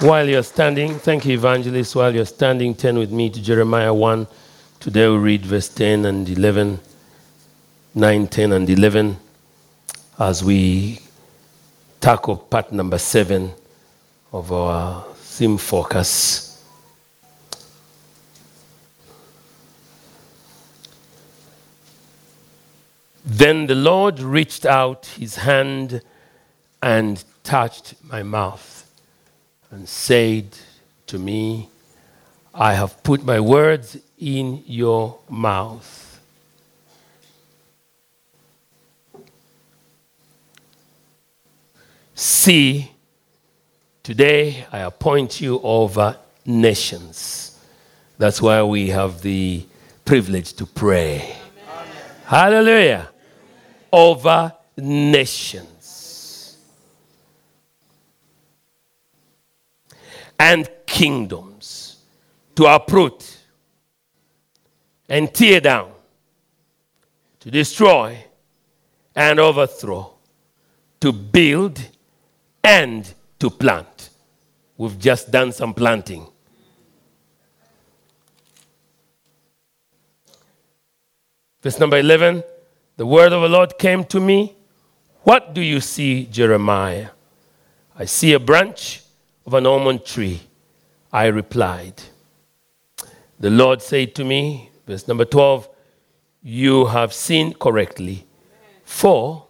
While you're standing, thank you, evangelist. While you're standing, turn with me to Jeremiah 1. Today we read verse 10 and 11, 9, 10, and 11 as we tackle part number 7 of our theme focus. Then the Lord reached out his hand and touched my mouth and said to me, I have put my words in your mouth. See, today I appoint you over nations. That's why we have the privilege to pray. Amen. Hallelujah. Over nations. And kingdoms to uproot and tear down, to destroy and overthrow, to build and to plant. We've just done some planting. Verse number 11 The word of the Lord came to me. What do you see, Jeremiah? I see a branch of an almond tree? I replied. The Lord said to me, verse number 12, You have seen correctly, for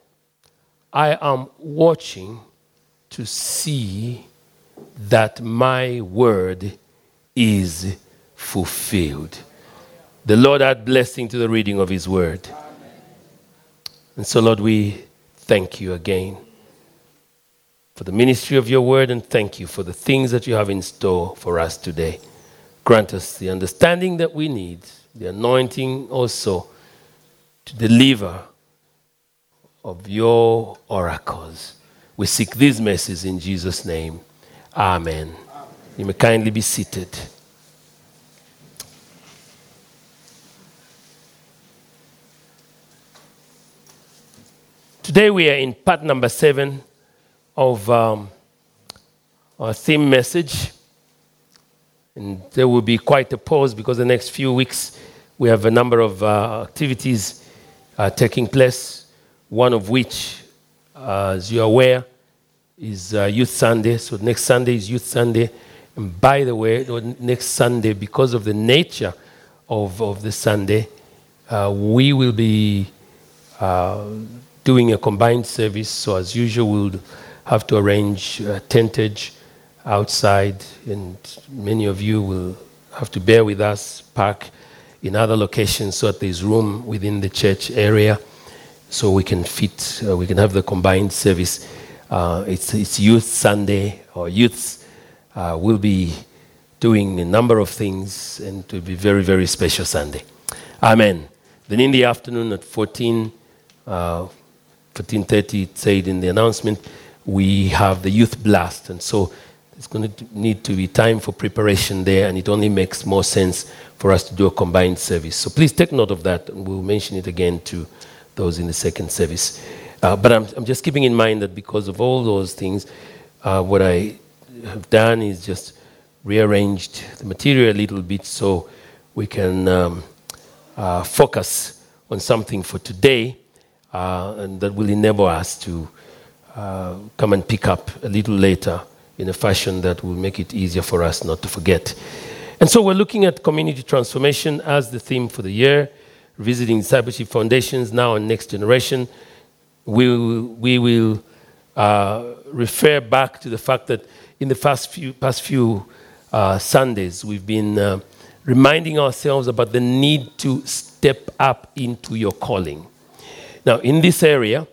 I am watching to see that my word is fulfilled. The Lord add blessing to the reading of his word. And so, Lord, we thank you again for the ministry of your word and thank you for the things that you have in store for us today. Grant us the understanding that we need, the anointing also to deliver of your oracles. We seek these mercies in Jesus' name. Amen. Amen. You may kindly be seated. Today we are in part number seven of um, our theme message. And there will be quite a pause because the next few weeks we have a number of uh, activities uh, taking place, one of which, uh, as you're aware, is uh, Youth Sunday. So next Sunday is Youth Sunday. And by the way, next Sunday, because of the nature of, of the Sunday, uh, we will be uh, doing a combined service. So as usual, we'll have to arrange uh, tentage outside, and many of you will have to bear with us, park in other locations so that there's room within the church area so we can fit, uh, we can have the combined service. Uh, it's, it's Youth Sunday, or youths uh, will be doing a number of things, and it will be very, very special Sunday. Amen. Then in the afternoon at 14, 14.30, uh, it said in the announcement, we have the youth blast. And so it's going to need to be time for preparation there, and it only makes more sense for us to do a combined service. So please take note of that, and we'll mention it again to those in the second service. Uh, but I'm, I'm, just keeping in mind that because of all those things, uh, what I have done is just rearranged the material a little bit so we can um, uh, focus on something for today, uh, and that will enable us to uh, come and pick up a little later in a fashion that will make it easier for us not to forget. And so we're looking at community transformation as the theme for the year, visiting discipleship foundations now and next generation. We will, we will uh, refer back to the fact that in the past few, past few uh, Sundays, we've been uh, reminding ourselves about the need to step up into your calling. Now, in this area,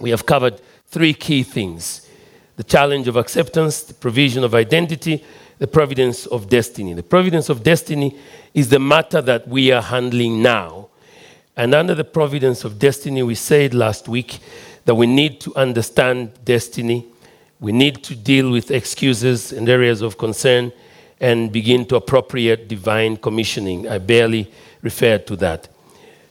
we have covered three key things the challenge of acceptance, the provision of identity, the providence of destiny. The providence of destiny is the matter that we are handling now. And under the providence of destiny, we said last week that we need to understand destiny. We need to deal with excuses and areas of concern and begin to appropriate divine commissioning. I barely referred to that.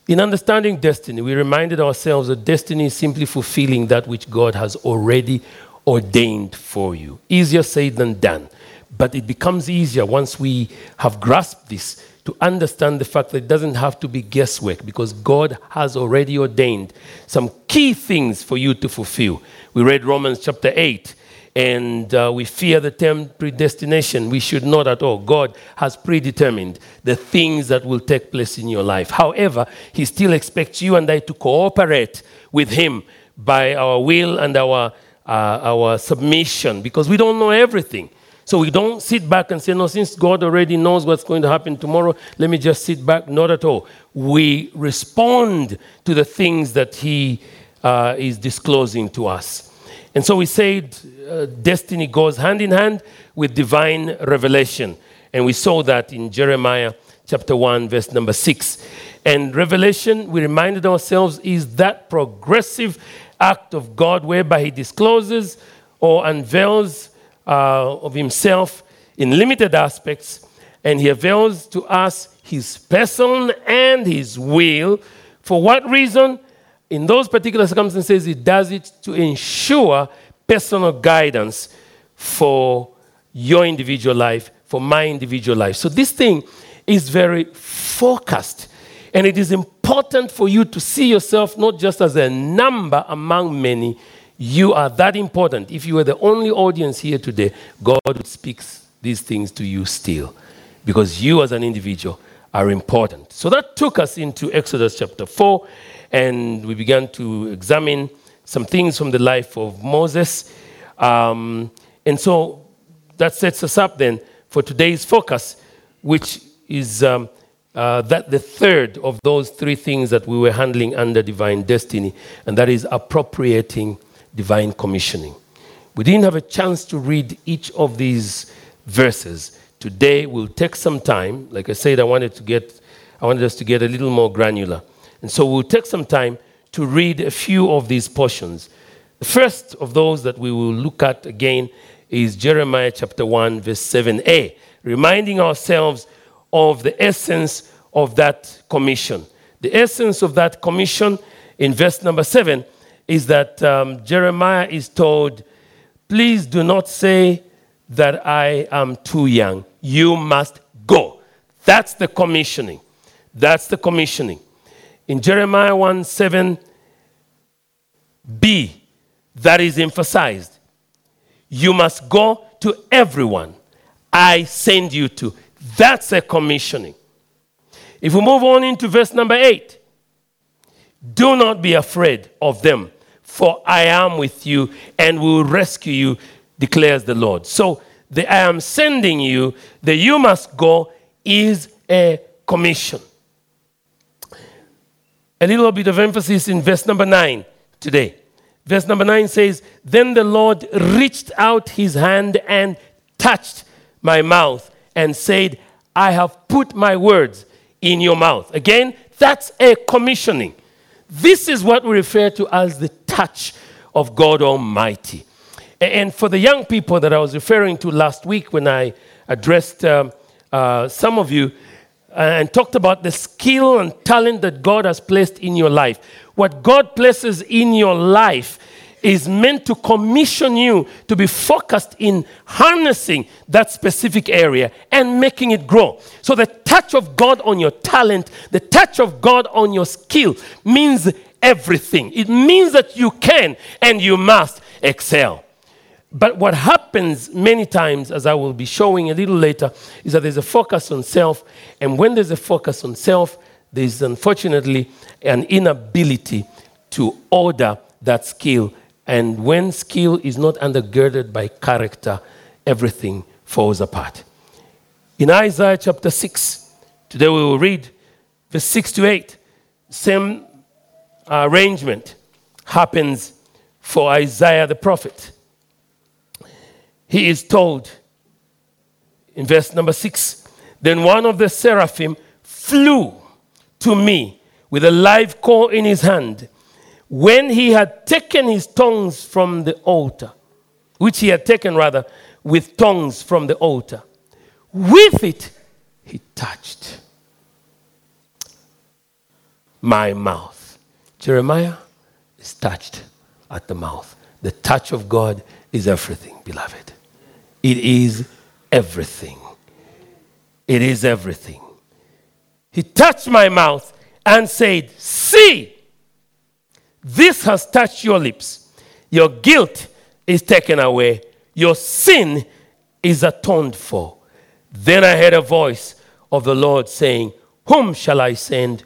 In understanding destiny, we reminded ourselves that destiny is simply fulfilling that which God has already ordained for you. Easier said than done. But it becomes easier once we have grasped this to understand the fact that it doesn't have to be guesswork because God has already ordained some key things for you to fulfill. We read Romans chapter 8 and uh, we fear the term predestination. We should not at all. God has predetermined the things that will take place in your life. However, He still expects you and I to cooperate with Him by our will and our, uh, our submission because we don't know everything. So we don't sit back and say, no, since God already knows what's going to happen tomorrow, let me just sit back. Not at all. We respond to the things that He uh, is disclosing to us. And so we said uh, destiny goes hand in hand with divine revelation. And we saw that in Jeremiah chapter 1, verse number 6. And revelation, we reminded ourselves, is that progressive act of God whereby He discloses or unveils uh, of himself in limited aspects, and he avails to us his person and his will. For what reason? In those particular circumstances, he does it to ensure personal guidance for your individual life, for my individual life. So this thing is very focused. And it is important for you to see yourself not just as a number among many, you are that important. If you were the only audience here today, God speaks these things to you still because you as an individual are important. So that took us into Exodus chapter 4, and we began to examine some things from the life of Moses. Um, and so that sets us up then for today's focus, which is um, uh, that the third of those three things that we were handling under divine destiny, and that is appropriating divine commissioning. We didn't have a chance to read each of these verses. Today we'll take some time. Like I said, I wanted to get I wanted us to get a little more granular. And so we'll take some time to read a few of these portions. The first of those that we will look at again is Jeremiah chapter 1, verse 7a, reminding ourselves of the essence of that commission. The essence of that commission in verse number 7 is that um, Jeremiah is told, Please do not say that I am too young. You must go. That's the commissioning. That's the commissioning. In Jeremiah 1 7b, that is emphasized. You must go to everyone I send you to. That's a commissioning. If we move on into verse number 8, do not be afraid of them, for I am with you and will rescue you, declares the Lord. So, the I am sending you, the you must go, is a commission. A little bit of emphasis in verse number 9 today. Verse number 9 says, Then the Lord reached out his hand and touched my mouth and said, I have put my words in your mouth. Again, that's a commissioning. This is what we refer to as the touch of God Almighty. And for the young people that I was referring to last week when I addressed um, uh, some of you Uh, and talked about the skill and talent that God has placed in your life, what God places in your life is meant to commission you to be focused in harnessing that specific area and making it grow. So, the touch of God on your talent, the touch of God on your skill means everything. It means that you can and you must excel. But what happens many times, as I will be showing a little later, is that there's a focus on self. And when there's a focus on self, there's unfortunately an inability to order that skill and when skill is not undergirded by character, everything falls apart. In Isaiah chapter 6, today we will read verse 6 to 8. Same uh, arrangement happens for Isaiah the prophet. He is told in verse number 6 Then one of the seraphim flew to me with a live coal in his hand when he had taken his tongues from the altar, which he had taken rather with tongues from the altar, with it he touched my mouth. Jeremiah is touched at the mouth. The touch of God is everything, beloved. It is everything. It is everything. He touched my mouth and said, See, this has touched your lips. Your guilt is taken away, your sin is atoned for. Then I heard a voice of the Lord saying, Whom shall I send?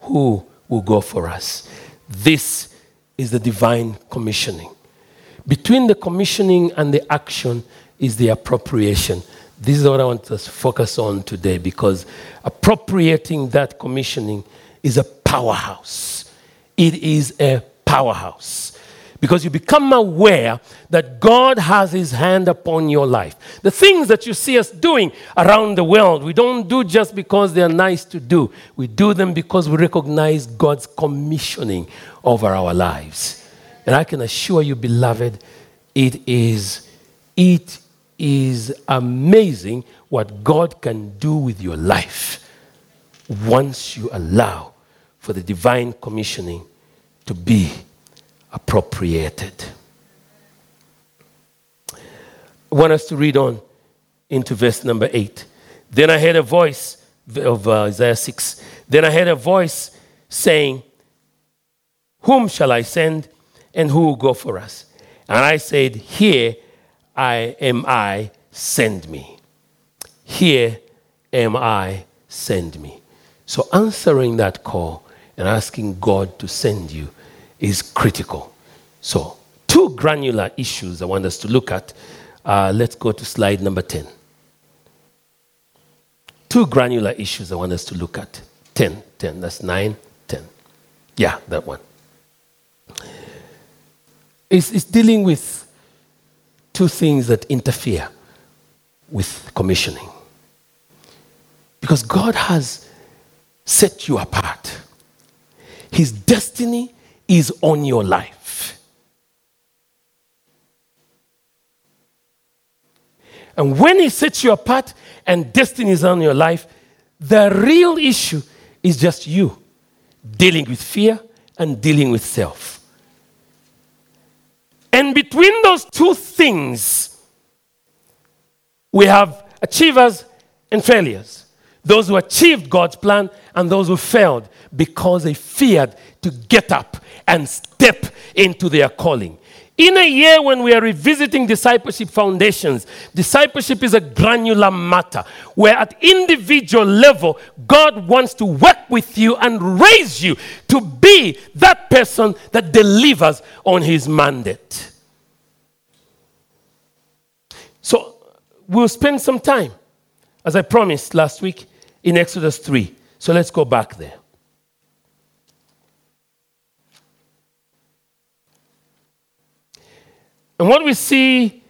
Who will go for us? This is the divine commissioning. Between the commissioning and the action is the appropriation. This is what I want us to focus on today because appropriating that commissioning is a powerhouse. It is a powerhouse. Because you become aware that God has His hand upon your life. The things that you see us doing around the world, we don't do just because they're nice to do. We do them because we recognize God's commissioning over our lives. And I can assure you, beloved, it is, it is amazing what God can do with your life once you allow for the divine commissioning to be appropriated. I want us to read on into verse number 8. Then I heard a voice of uh, Isaiah 6. Then I heard a voice saying, Whom shall I send and who will go for us? And I said, Here I am I, send me. Here am I, send me. So answering that call and asking God to send you is critical. So, two granular issues I want us to look at. Uh, let's go to slide number 10. Two granular issues I want us to look at. 10, 10, that's 9, 10. Yeah, that one. It's, it's dealing with two things that interfere with commissioning. Because God has set you apart, His destiny is on your life. And when He sets you apart and destiny is on your life, the real issue is just you dealing with fear and dealing with self. And between those two things, we have achievers and failures. Those who achieved God's plan and those who failed because they feared to get up and step into their calling. In a year when we are revisiting discipleship foundations, discipleship is a granular matter where at individual level, God wants to work with you and raise you to be that person that delivers on his mandate. So we'll spend some time, as I promised last week, in Exodus 3. So let's go back there. And what we see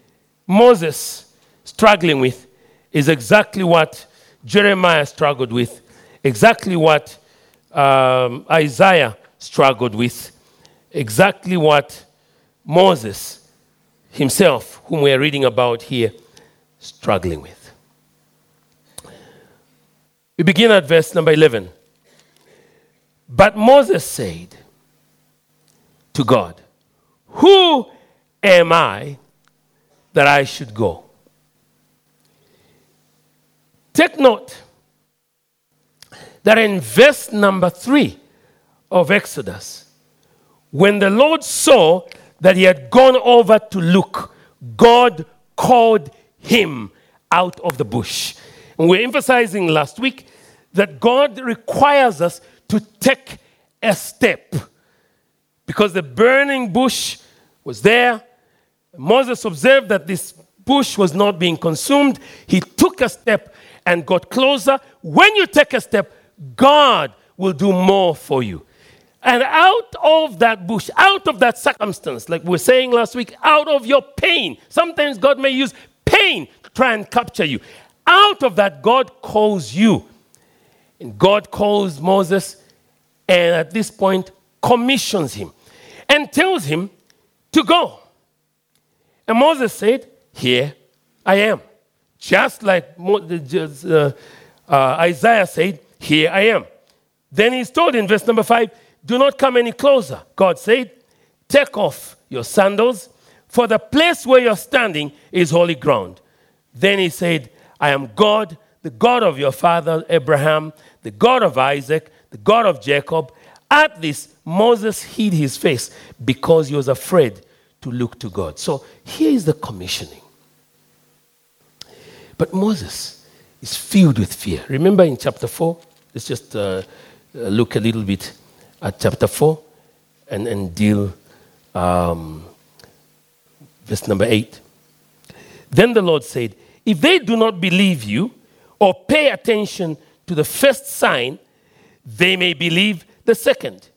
Moses struggling with is exactly what Jeremiah struggled with, exactly what um, Isaiah struggled with, exactly what Moses himself, whom we are reading about here, struggling with. We begin at verse number 11. But Moses said to God, Who am I that I should go? Take note that in verse number three of Exodus, when the Lord saw that he had gone over to look, God called him out of the bush. And we're emphasizing last week that God requires us to take a step because the burning bush was there, Moses observed that this bush was not being consumed. He took a step and got closer. When you take a step, God will do more for you. And out of that bush, out of that circumstance, like we were saying last week, out of your pain, sometimes God may use pain to try and capture you. Out of that, God calls you. And God calls Moses, and at this point, commissions him and tells him to go. And Moses said, Here I am. Just like uh, uh, Isaiah said, Here I am. Then he's told in verse number five, Do not come any closer. God said, Take off your sandals, for the place where you're standing is holy ground. Then he said, I am God, the God of your father Abraham, the God of Isaac, the God of Jacob. At this, Moses hid his face because he was afraid to look to God. So here is the commissioning. But Moses is filled with fear. Remember in chapter 4? Let's just uh, uh look a little bit at chapter 4 and, and deal um, verse number 8. Then the Lord said, If they do not believe you or pay attention to the first sign, they may believe the second.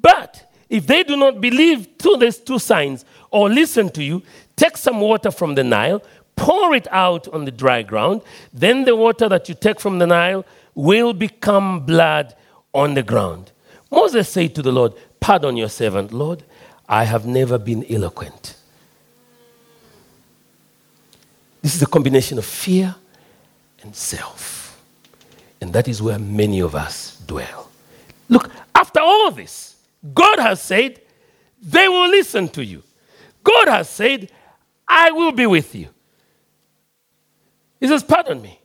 But if they do not believe to these two signs or listen to you, take some water from the Nile, pour it out on the dry ground. Then the water that you take from the Nile will become blood on the ground. Moses said to the Lord, Pardon your servant, Lord. I have never been eloquent. This is a combination of fear and self. And that is where many of us dwell. Look, after all this, God has said, they will listen to you. God has said, I will be with you. He says, Pardon me.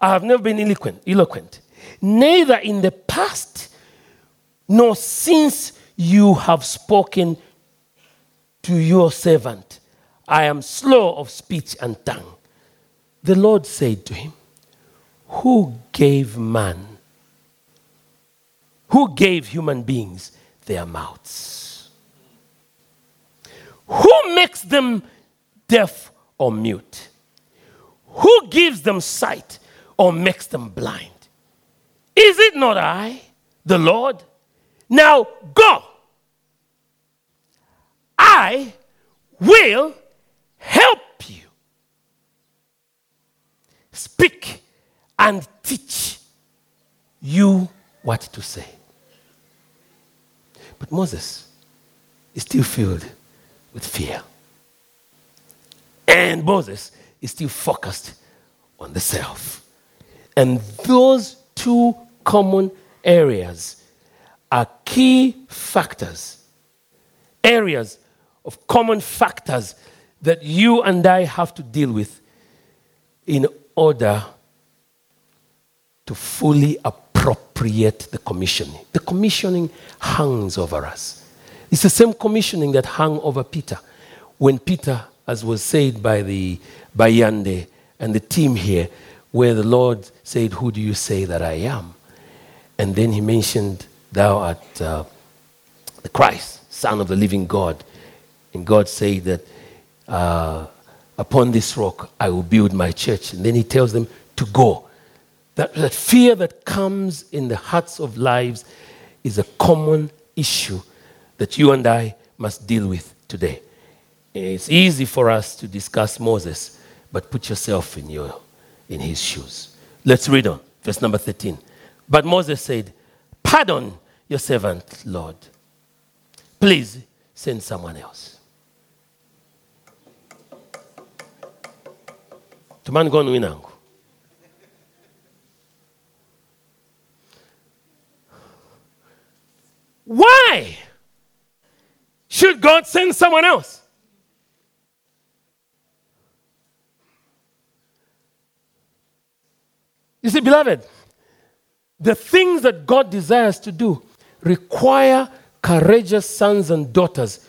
I have never been eloquent, eloquent, neither in the past nor since you have spoken to your servant. I am slow of speech and tongue. The Lord said to him, Who gave man? Who gave human beings their mouths? Who makes them deaf or mute? Who gives them sight or makes them blind? Is it not I, the Lord? Now go. I will help you. Speak and teach you what to say. But Moses is still filled with fear. And Moses is still focused on the self. And those two common areas are key factors, areas of common factors that you and I have to deal with in order to fully appropriate the commissioning. The commissioning hangs over us. It's the same commissioning that hung over Peter. When Peter, as was said by the by Yande and the team here, where the Lord said, Who do you say that I am? And then he mentioned, Thou art uh, the Christ, Son of the living God. And God said that uh, upon this rock I will build my church. And then he tells them to go. That, that fear that comes in the hearts of lives is a common issue that you and I must deal with today. It's easy for us to discuss Moses, but put yourself in, your, in his shoes. Let's read on, verse number 13. But Moses said, Pardon your servant, Lord. Please send someone else. why should god send someone else you see beloved the things that god desires to do require courageous sons and daughters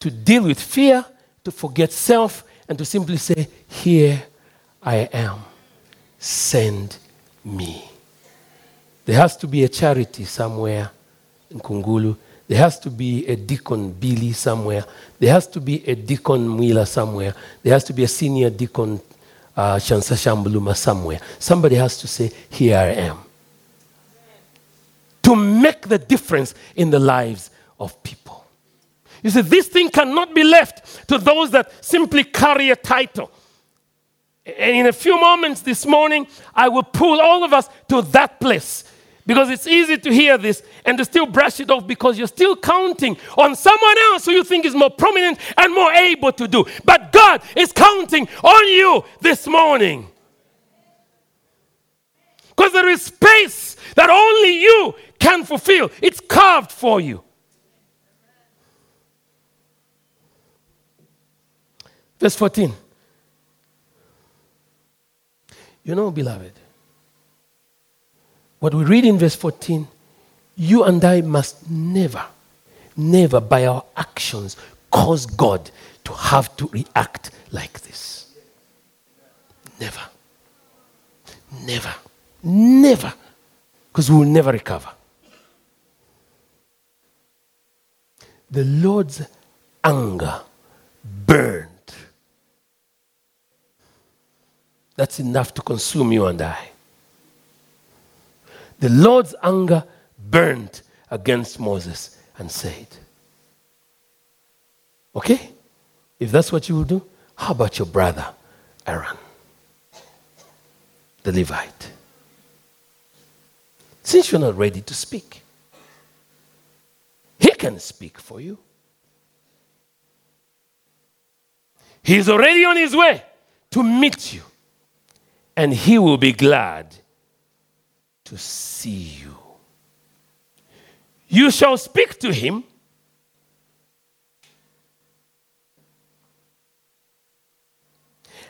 to deal with fear to forget self and to simply say here I am. Send me. There has to be a charity somewhere in Kungulu. There has to be a deacon Billy somewhere. There has to be a deacon Mwila somewhere. There has to be a senior deacon uh, Shambuluma somewhere. Somebody has to say, Here I am. To make the difference in the lives of people. You see, this thing cannot be left to those that simply carry a title. And in a few moments this morning, I will pull all of us to that place. Because it's easy to hear this and to still brush it off because you're still counting on someone else who you think is more prominent and more able to do. But God is counting on you this morning. Because there is space that only you can fulfill, it's carved for you. Verse 14. You know, beloved, what we read in verse 14, you and I must never, never by our actions cause God to have to react like this. Never. Never. Never. Because we will never recover. The Lord's anger burned. That's enough to consume you and I. The Lord's anger burned against Moses and said, Okay, if that's what you will do, how about your brother Aaron, the Levite? Since you're not ready to speak, he can speak for you. He's already on his way to meet you, and he will be glad to see you. You shall speak to him.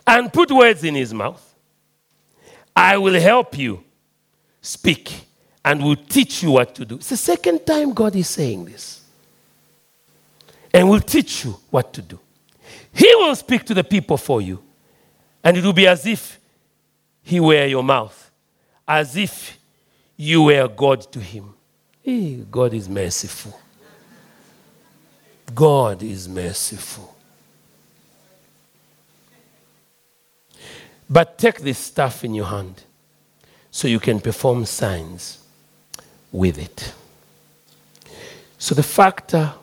And put words in his mouth. I will help you speak and will teach you what to do. It's the second time God is saying this. And will teach you what to do. He will speak to the people for you. And it will be as if He were your mouth, as if you were God to Him. Hey, God is merciful. God is merciful. But take this stuff in your hand so you can perform signs with it. So the factor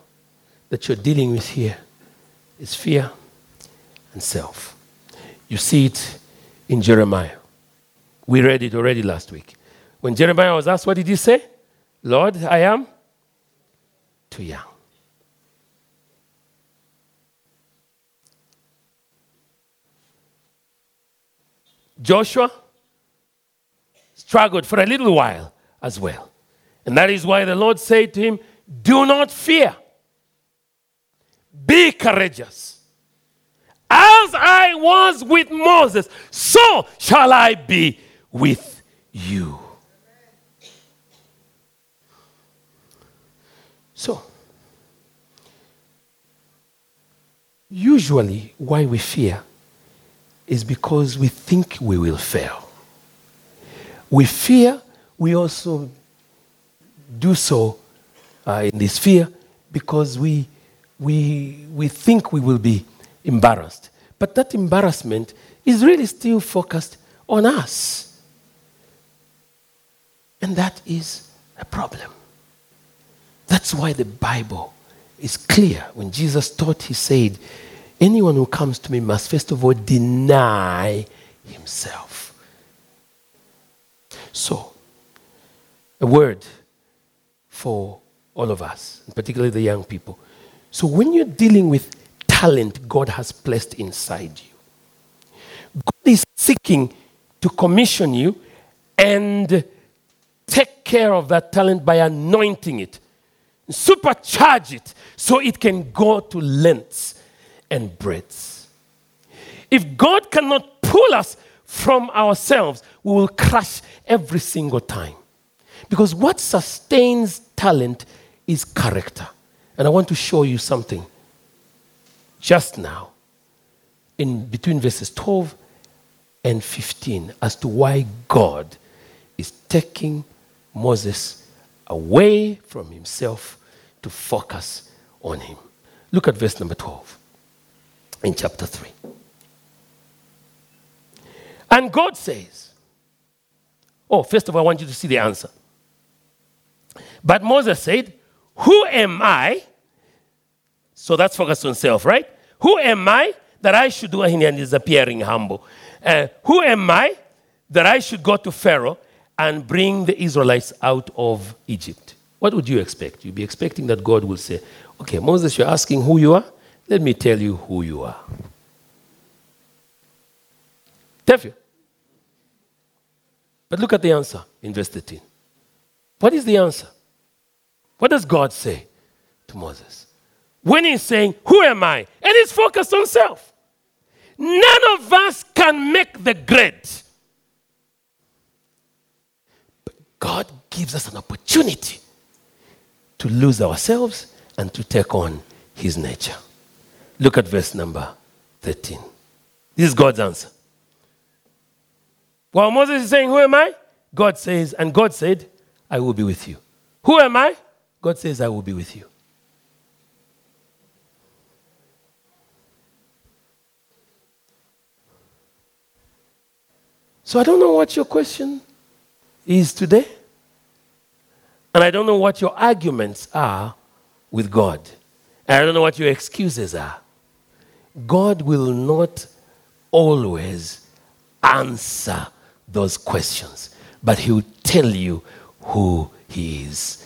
that you're dealing with here is fear and self. You see it in Jeremiah. We read it already last week. When Jeremiah was asked, what did he say? Lord, I am too young. Joshua struggled for a little while as well. And that is why the Lord said to him, Do not fear, be courageous. As I was with Moses, so shall I be with you. So, usually why we fear is because we think we will fail. We fear, we also do so uh, in this fear because we, we, we think we will be embarrassed. But that embarrassment is really still focused on us. And that is a problem. That's why the Bible is clear. When Jesus taught, he said, Anyone who comes to me must first of all deny himself. So, a word for all of us, particularly the young people. So, when you're dealing with talent God has placed inside you, God is seeking to commission you and take care of that talent by anointing it, supercharge it so it can go to lengths and breadths. If God cannot pull us from ourselves, we will crash every single time. Because what sustains talent is character. And I want to show you something just now in between verses 12 and 15 as to why God is taking Moses away from himself to focus on him. Look at verse number 12 in chapter 3. And God says, Oh, first of all, I want you to see the answer. But Moses said, Who am I? So that's focused on self, right? Who am I that I should do? And is appearing humble. Uh, who am I that I should go to Pharaoh and bring the Israelites out of Egypt? What would you expect? You'd be expecting that God will say, Okay, Moses, you're asking who you are? Let me tell you who you are. You. But look at the answer in verse 13. What is the answer? What does God say to Moses? When he's saying, Who am I? And he's focused on self. none of us can make the grade. But God gives us an opportunity to lose ourselves and to take on his nature. Look at verse number 13. This is God's answer. While Moses is saying, Who am I? God says, and God said, I will be with you. Who am I? God says, I will be with you. So I don't know what your question is today. And I don't know what your arguments are with God. And I don't know what your excuses are. God will not always answer those questions, but He will tell you who He is.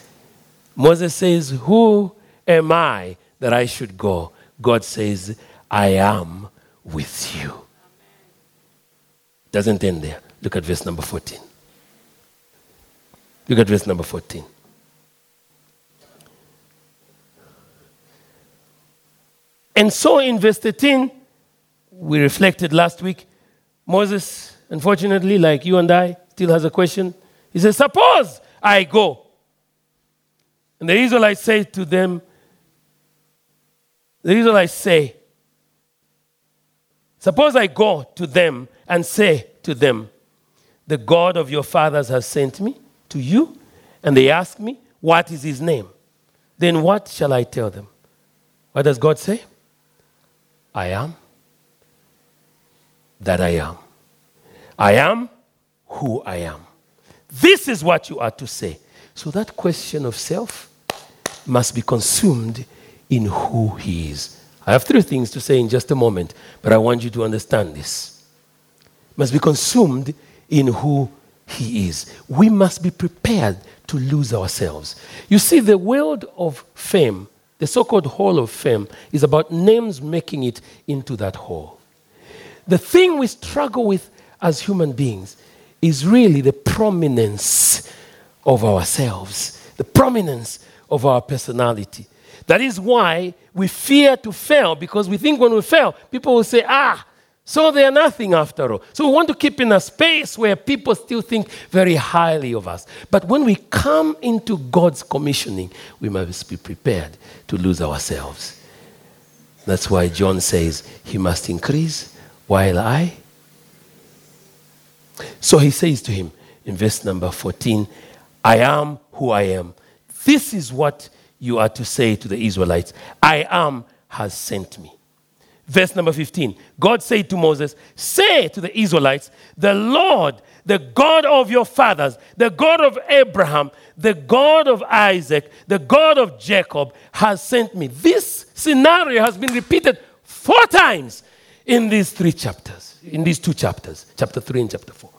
Moses says, Who am I that I should go? God says, I am with you. Doesn't end there. Look at verse number 14. Look at verse number 14. And so in verse 13, we reflected last week, Moses, unfortunately, like you and I, still has a question. He says, Suppose I go. And the Israelites say to them, The Israelites say, Suppose I go to them and say to them, The God of your fathers has sent me to you, and they ask me, What is his name? Then what shall I tell them? What does God say? I am that I am. I am who I am. This is what you are to say. So that question of self must be consumed in who he is. I have three things to say in just a moment, but I want you to understand this. Must be consumed in who he is. We must be prepared to lose ourselves. You see, the world of fame the so called hall of fame is about names making it into that hall. The thing we struggle with as human beings is really the prominence of ourselves, the prominence of our personality. That is why we fear to fail because we think when we fail, people will say, ah, so they are nothing after all. So we want to keep in a space where people still think very highly of us. But when we come into God's commissioning, we must be prepared to lose ourselves. That's why John says, He must increase while I. So he says to him in verse number 14, I am who I am. This is what you are to say to the Israelites I am has sent me. Verse number 15 God said to Moses, Say to the Israelites, The Lord, the God of your fathers, the God of Abraham, the God of Isaac, the God of Jacob has sent me. This scenario has been repeated four times in these three chapters, in these two chapters, chapter 3 and chapter 4.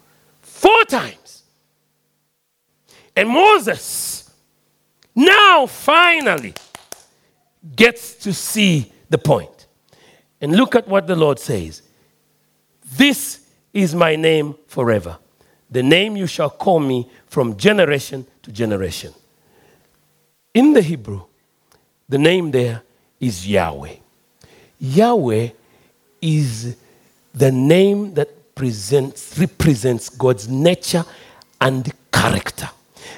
Four times. And Moses now finally gets to see the point. And look at what the Lord says This is my name forever, the name you shall call me from generation to generation. In the Hebrew, the name there is Yahweh. Yahweh is the name that presents, represents God's nature and character.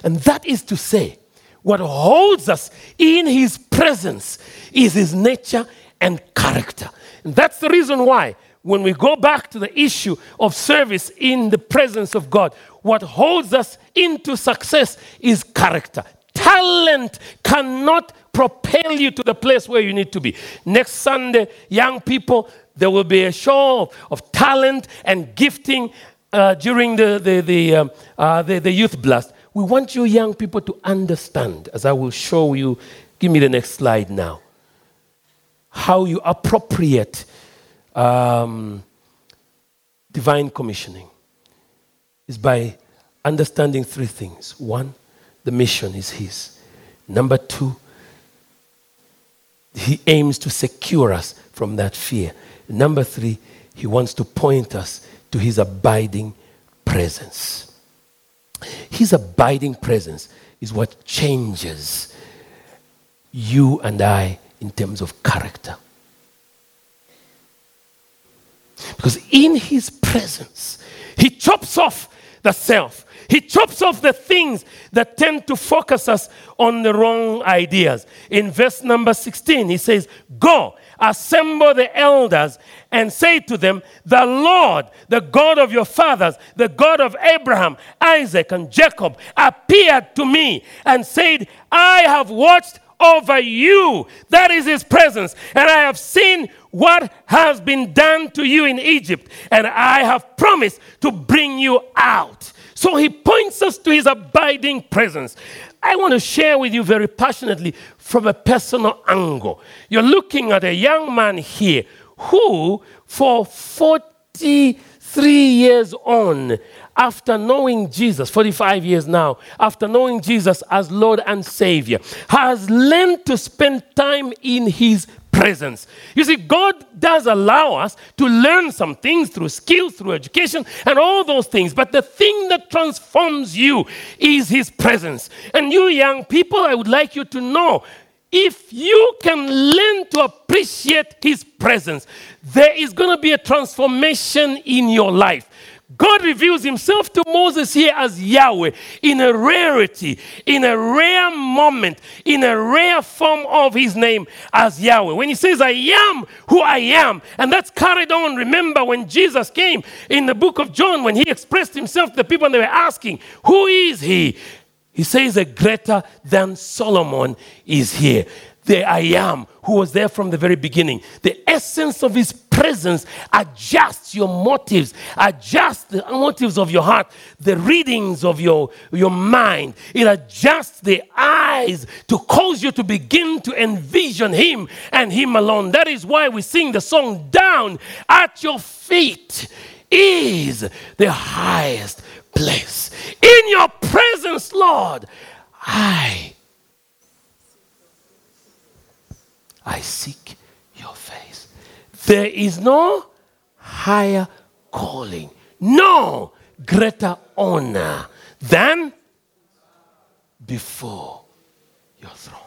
And that is to say, what holds us in His presence is His nature and character. And that's the reason why, when we go back to the issue of service in the presence of God, what holds us into success is character. Talent cannot propel you to the place where you need to be. Next Sunday, young people, there will be a show of, of talent and gifting uh, during the, the, the, um, uh, the, the youth blast. We want you young people to understand, as I will show you. Give me the next slide now how you appropriate um, divine commissioning is by understanding three things. One, the mission is His. Number two, He aims to secure us from that fear. Number three, He wants to point us to His abiding presence. His abiding presence is what changes you and I in terms of character. Because in his presence, he chops off the self. He chops off the things that tend to focus us on the wrong ideas. In verse number 16, he says, Go, assemble the elders, and say to them, The Lord, the God of your fathers, the God of Abraham, Isaac, and Jacob, appeared to me and said, I have watched over you. That is his presence. And I have seen what has been done to you in Egypt, and I have promised to bring you out. So he points us to his abiding presence. I want to share with you very passionately from a personal angle. You're looking at a young man here who, for 43 years on, after knowing Jesus, 45 years now, after knowing Jesus as Lord and Savior, has learned to spend time in His presence. You see, God does allow us to learn some things through skills, through education, and all those things. But the thing that transforms you is His presence. And you young people, I would like you to know if you can learn to appreciate His presence, there is going to be a transformation in your life. God reveals himself to Moses here as Yahweh in a rarity, in a rare moment, in a rare form of his name as Yahweh. When he says, I am who I am, and that's carried on. Remember when Jesus came in the book of John, when he expressed himself to the people and they were asking, Who is he? He says, A greater than Solomon is here the I am who was there from the very beginning. The essence of his presence adjusts your motives, adjusts the motives of your heart, the readings of your, your mind. It adjusts the eyes to cause you to begin to envision him and him alone. That is why we sing the song, Down at Your Feet is the highest place. In your presence, Lord, I I seek your face. There is no higher calling, no greater honor than before your throne.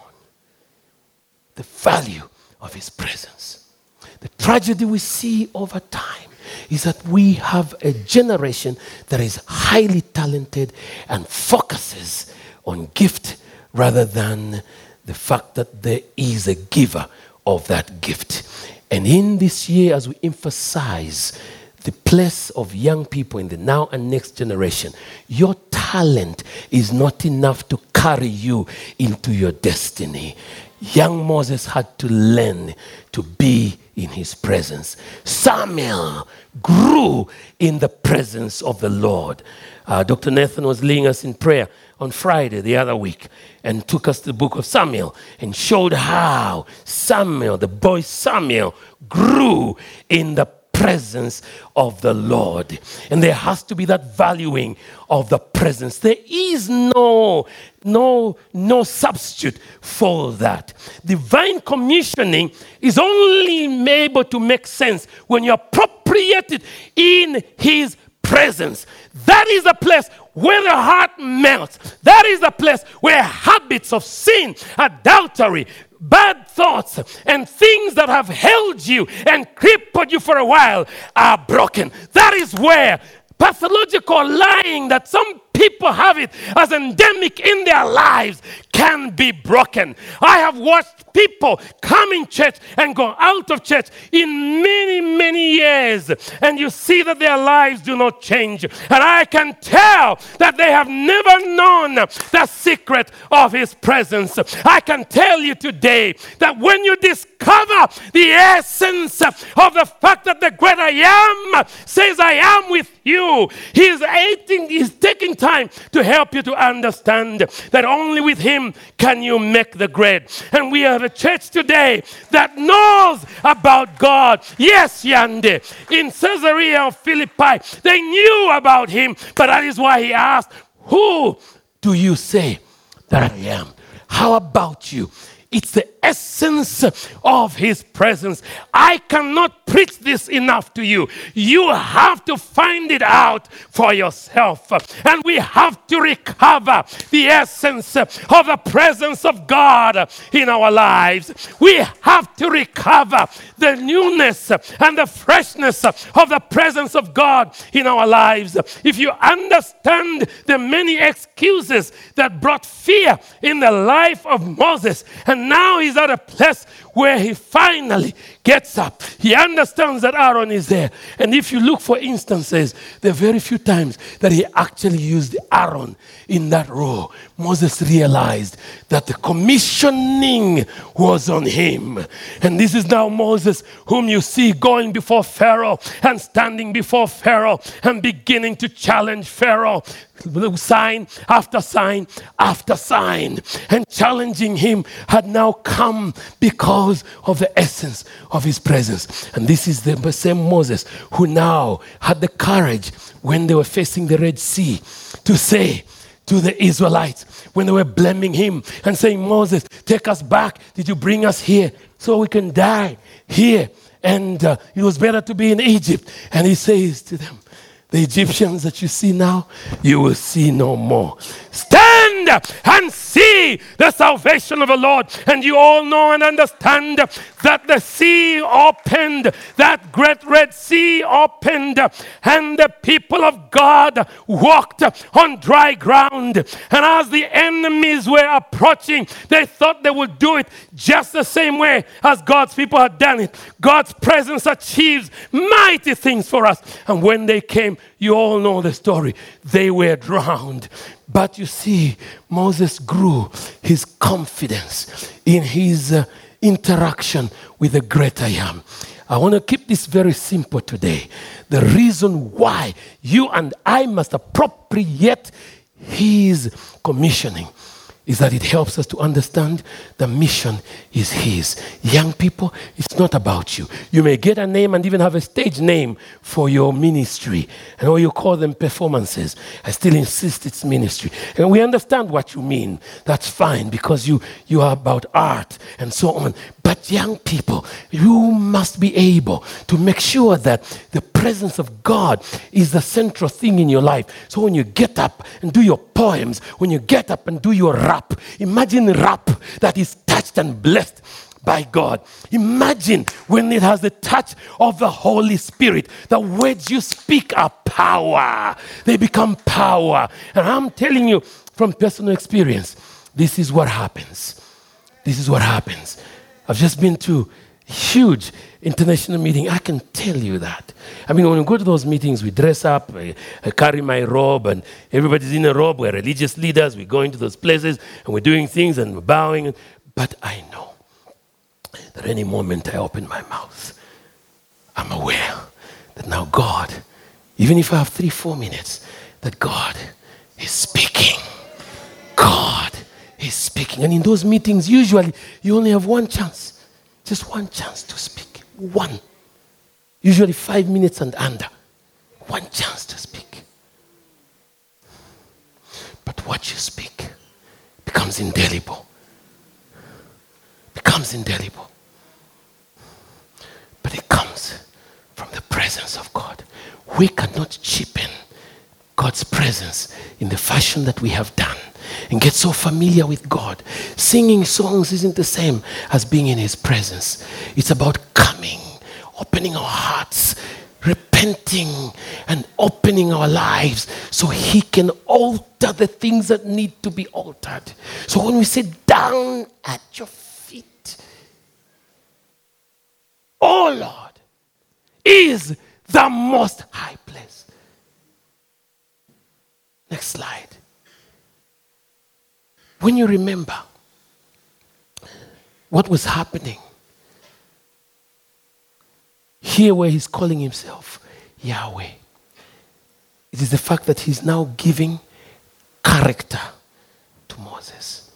The value of his presence. The tragedy we see over time is that we have a generation that is highly talented and focuses on gift rather than the fact that there is a giver of that gift. And in this year, as we emphasize the place of young people in the now and next generation, your talent is not enough to carry you into your destiny. Young Moses had to learn to be in his presence. Samuel grew in the presence of the Lord. Uh, Dr. Nathan was leading us in prayer on Friday the other week and took us to the book of Samuel and showed how Samuel, the boy Samuel, grew in the presence of the Lord. And there has to be that valuing of the presence. There is no no no substitute for that. Divine commissioning is only able to make sense when you're appropriated in his presence. That is the place where the heart melts. That is the place where habits of sin, adultery, bad thoughts, and things that have held you and crippled you for a while are broken. That is where pathological lying that some people have it as endemic in their lives can be broken. I have watched people come in church and go out of church in many, many years, and you see that their lives do not change. And I can tell that they have never known the secret of His presence. I can tell you today that when you discover the essence of the fact that the great I am says, I am with you, He is, eating, he's taking time to help you to understand that only with Him can you make the grade. And we have a church today that knows about God. Yes, Yande. In Caesarea of Philippi, they knew about Him, but that is why He asked, Who do you say that I am? How about you? It's the essence of his presence. I cannot preach this enough to you. You have to find it out for yourself. And we have to recover the essence of the presence of God in our lives. We have to recover the newness and the freshness of the presence of God in our lives. If you understand the many excuses that brought fear in the life of Moses, and now he's at a place where he finally gets up. He understands that Aaron is there. And if you look for instances, there are very few times that he actually used Aaron in that role. Moses realized that the commissioning was on him. And this is now Moses, whom you see going before Pharaoh and standing before Pharaoh and beginning to challenge Pharaoh sign after sign after sign. And challenging him had now come because of the essence of his presence. And this is the same Moses who now had the courage when they were facing the Red Sea to say, to the Israelites when they were blaming him and saying, Moses, take us back. Did you bring us here so we can die here? And uh, it was better to be in Egypt. And he says to them, the Egyptians that you see now, you will see no more. And see the salvation of the Lord. And you all know and understand that the sea opened, that great red sea opened, and the people of God walked on dry ground. And as the enemies were approaching, they thought they would do it just the same way as God's people had done it. God's presence achieves mighty things for us. And when they came, you all know the story. They were drowned. But you see, Moses grew his confidence in his uh, interaction with the great I am. I want to keep this very simple today. The reason why you and I must appropriate his commissioning is that it helps us to understand the mission is His. Young people, it's not about you. You may get a name and even have a stage name for your ministry, and or you call them performances. I still insist it's ministry. And we understand what you mean. That's fine because you, you are about art and so on. But young people, you must be able to make sure that the presence of God is the central thing in your life. So when you get up and do your poems, when you get up and do your rap, imagine rap that is touched and blessed by God. Imagine when it has the touch of the Holy Spirit. The words you speak are power, they become power. And I'm telling you from personal experience, this is what happens. This is what happens. I've just been to huge international meeting. I can tell you that. I mean, when we go to those meetings, we dress up, I, I uh, carry my robe, and everybody's in a robe. We're religious leaders. We go into those places and we're doing things and we're bowing. But I know that any moment I open my mouth, I'm aware that now God, even if I have three, four minutes, that God is speaking. God is speaking. And in those meetings, usually you only have one chance, just one chance to speak. One. Usually five minutes and under. One chance to speak. But what you speak becomes indelible. Becomes indelible. But it comes from the presence of God. We cannot cheapen God's presence in the fashion that we have done and get so familiar with God. Singing songs isn't the same as being in His presence. It's about coming, opening our hearts, repenting, and opening our lives so He can alter the things that need to be altered. So when we sit down at your feet, oh Lord, is the most high place. Next slide when you remember what was happening here, where he's calling himself Yahweh, it is the fact that he's now giving character to Moses.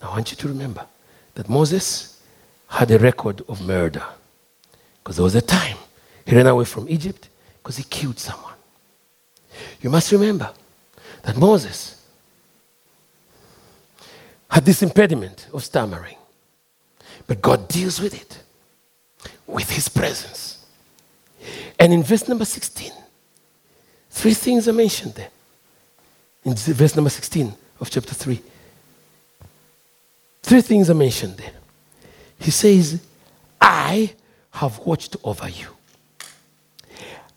Now, I want you to remember that Moses had a record of murder because there was a time he ran away from Egypt because he killed someone. You must remember that Moses had this impediment of stammering. But God deals with it with his presence. And in verse number 16, three things are mentioned there. In verse number 16 of chapter 3, three things are mentioned there. He says, I have watched over you.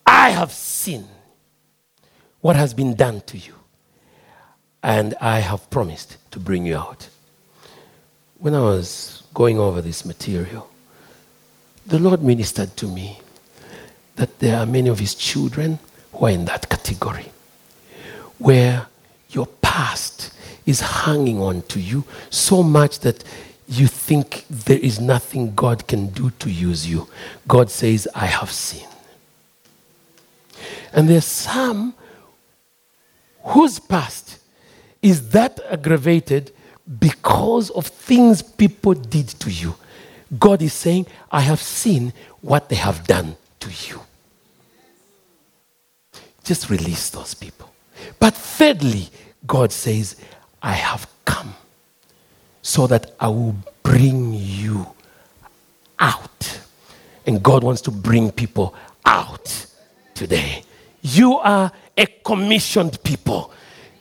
I have seen what has been done to you. And I have promised to bring you out. When I was going over this material, the Lord ministered to me that there are many of His children who are in that category where your past is hanging on to you so much that you think there is nothing God can do to use you. God says, I have seen. And there's some whose past is that aggravated because of things people did to you. God is saying, I have seen what they have done to you. Just release those people. But thirdly, God says, I have come so that I will bring you out. And God wants to bring people out today. You are a commissioned people.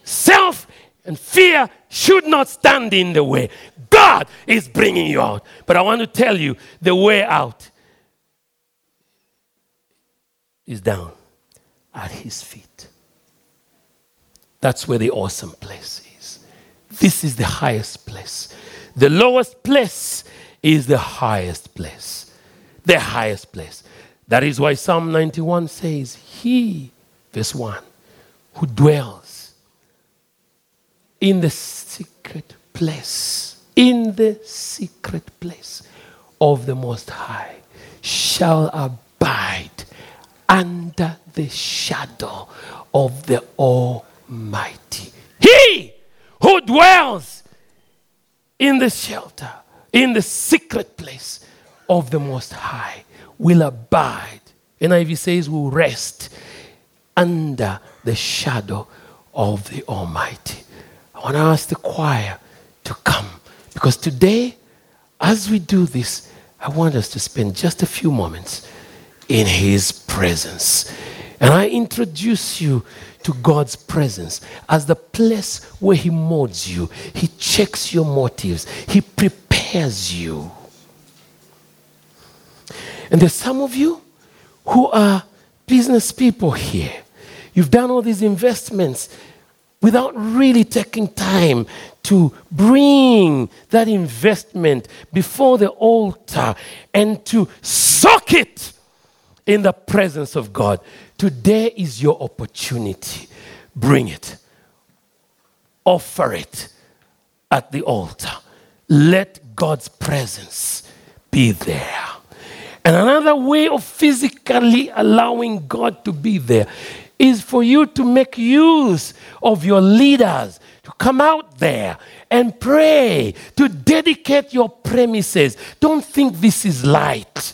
Self and fear should not stand in the way. God is bringing you out. But I want to tell you the way out is down at His feet. That's where the awesome place is. This is the highest place. The lowest place is the highest place. The highest place. That is why Psalm 91 says, He, verse 1, who dwells in the secret place, in the secret place of the Most High, shall abide under the shadow of the Almighty. He who dwells in the shelter, in the secret place of the Most High, will abide. NIV says, will rest under the shadow of the Almighty. I want to ask the choir to come because today, as we do this, I want us to spend just a few moments in His presence. And I introduce you to God's presence as the place where He molds you, He checks your motives, He prepares you. And there's some of you who are business people here. You've done all these investments without really taking time to bring that investment before the altar and to soak it in the presence of God. Today is your opportunity. Bring it, offer it at the altar. Let God's presence be there. And another way of physically allowing God to be there is for you to make use of your leaders to come out there and pray, to dedicate your premises. Don't think this is light.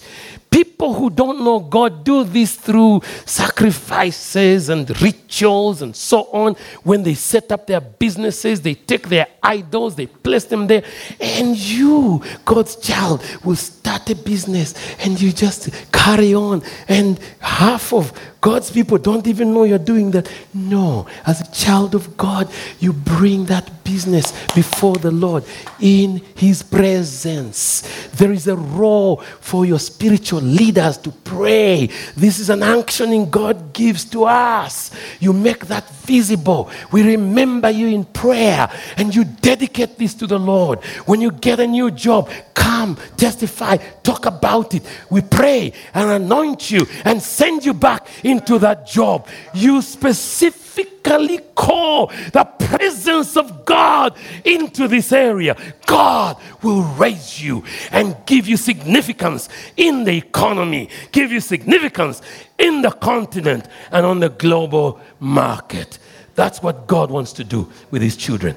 People who don't know God do this through sacrifices and rituals and so on. When they set up their businesses, they take their idols, they place them there. And you, God's child, will start a business and you just carry on. And half of God's people don't even know you're doing that. No, as a child of God, you bring that business before the Lord in His presence. There is a role for your spiritual leaders to pray. This is an unctioning God gives to us. You make that visible. We remember you in prayer and you dedicate this to the Lord. When you get a new job, come, testify, talk about it. We pray and anoint you and send you back into that job. You specifically call the presence of God into this area. God will raise you and give you significance in the economy, give you significance in the continent and on the global market. That's what God wants to do with his children.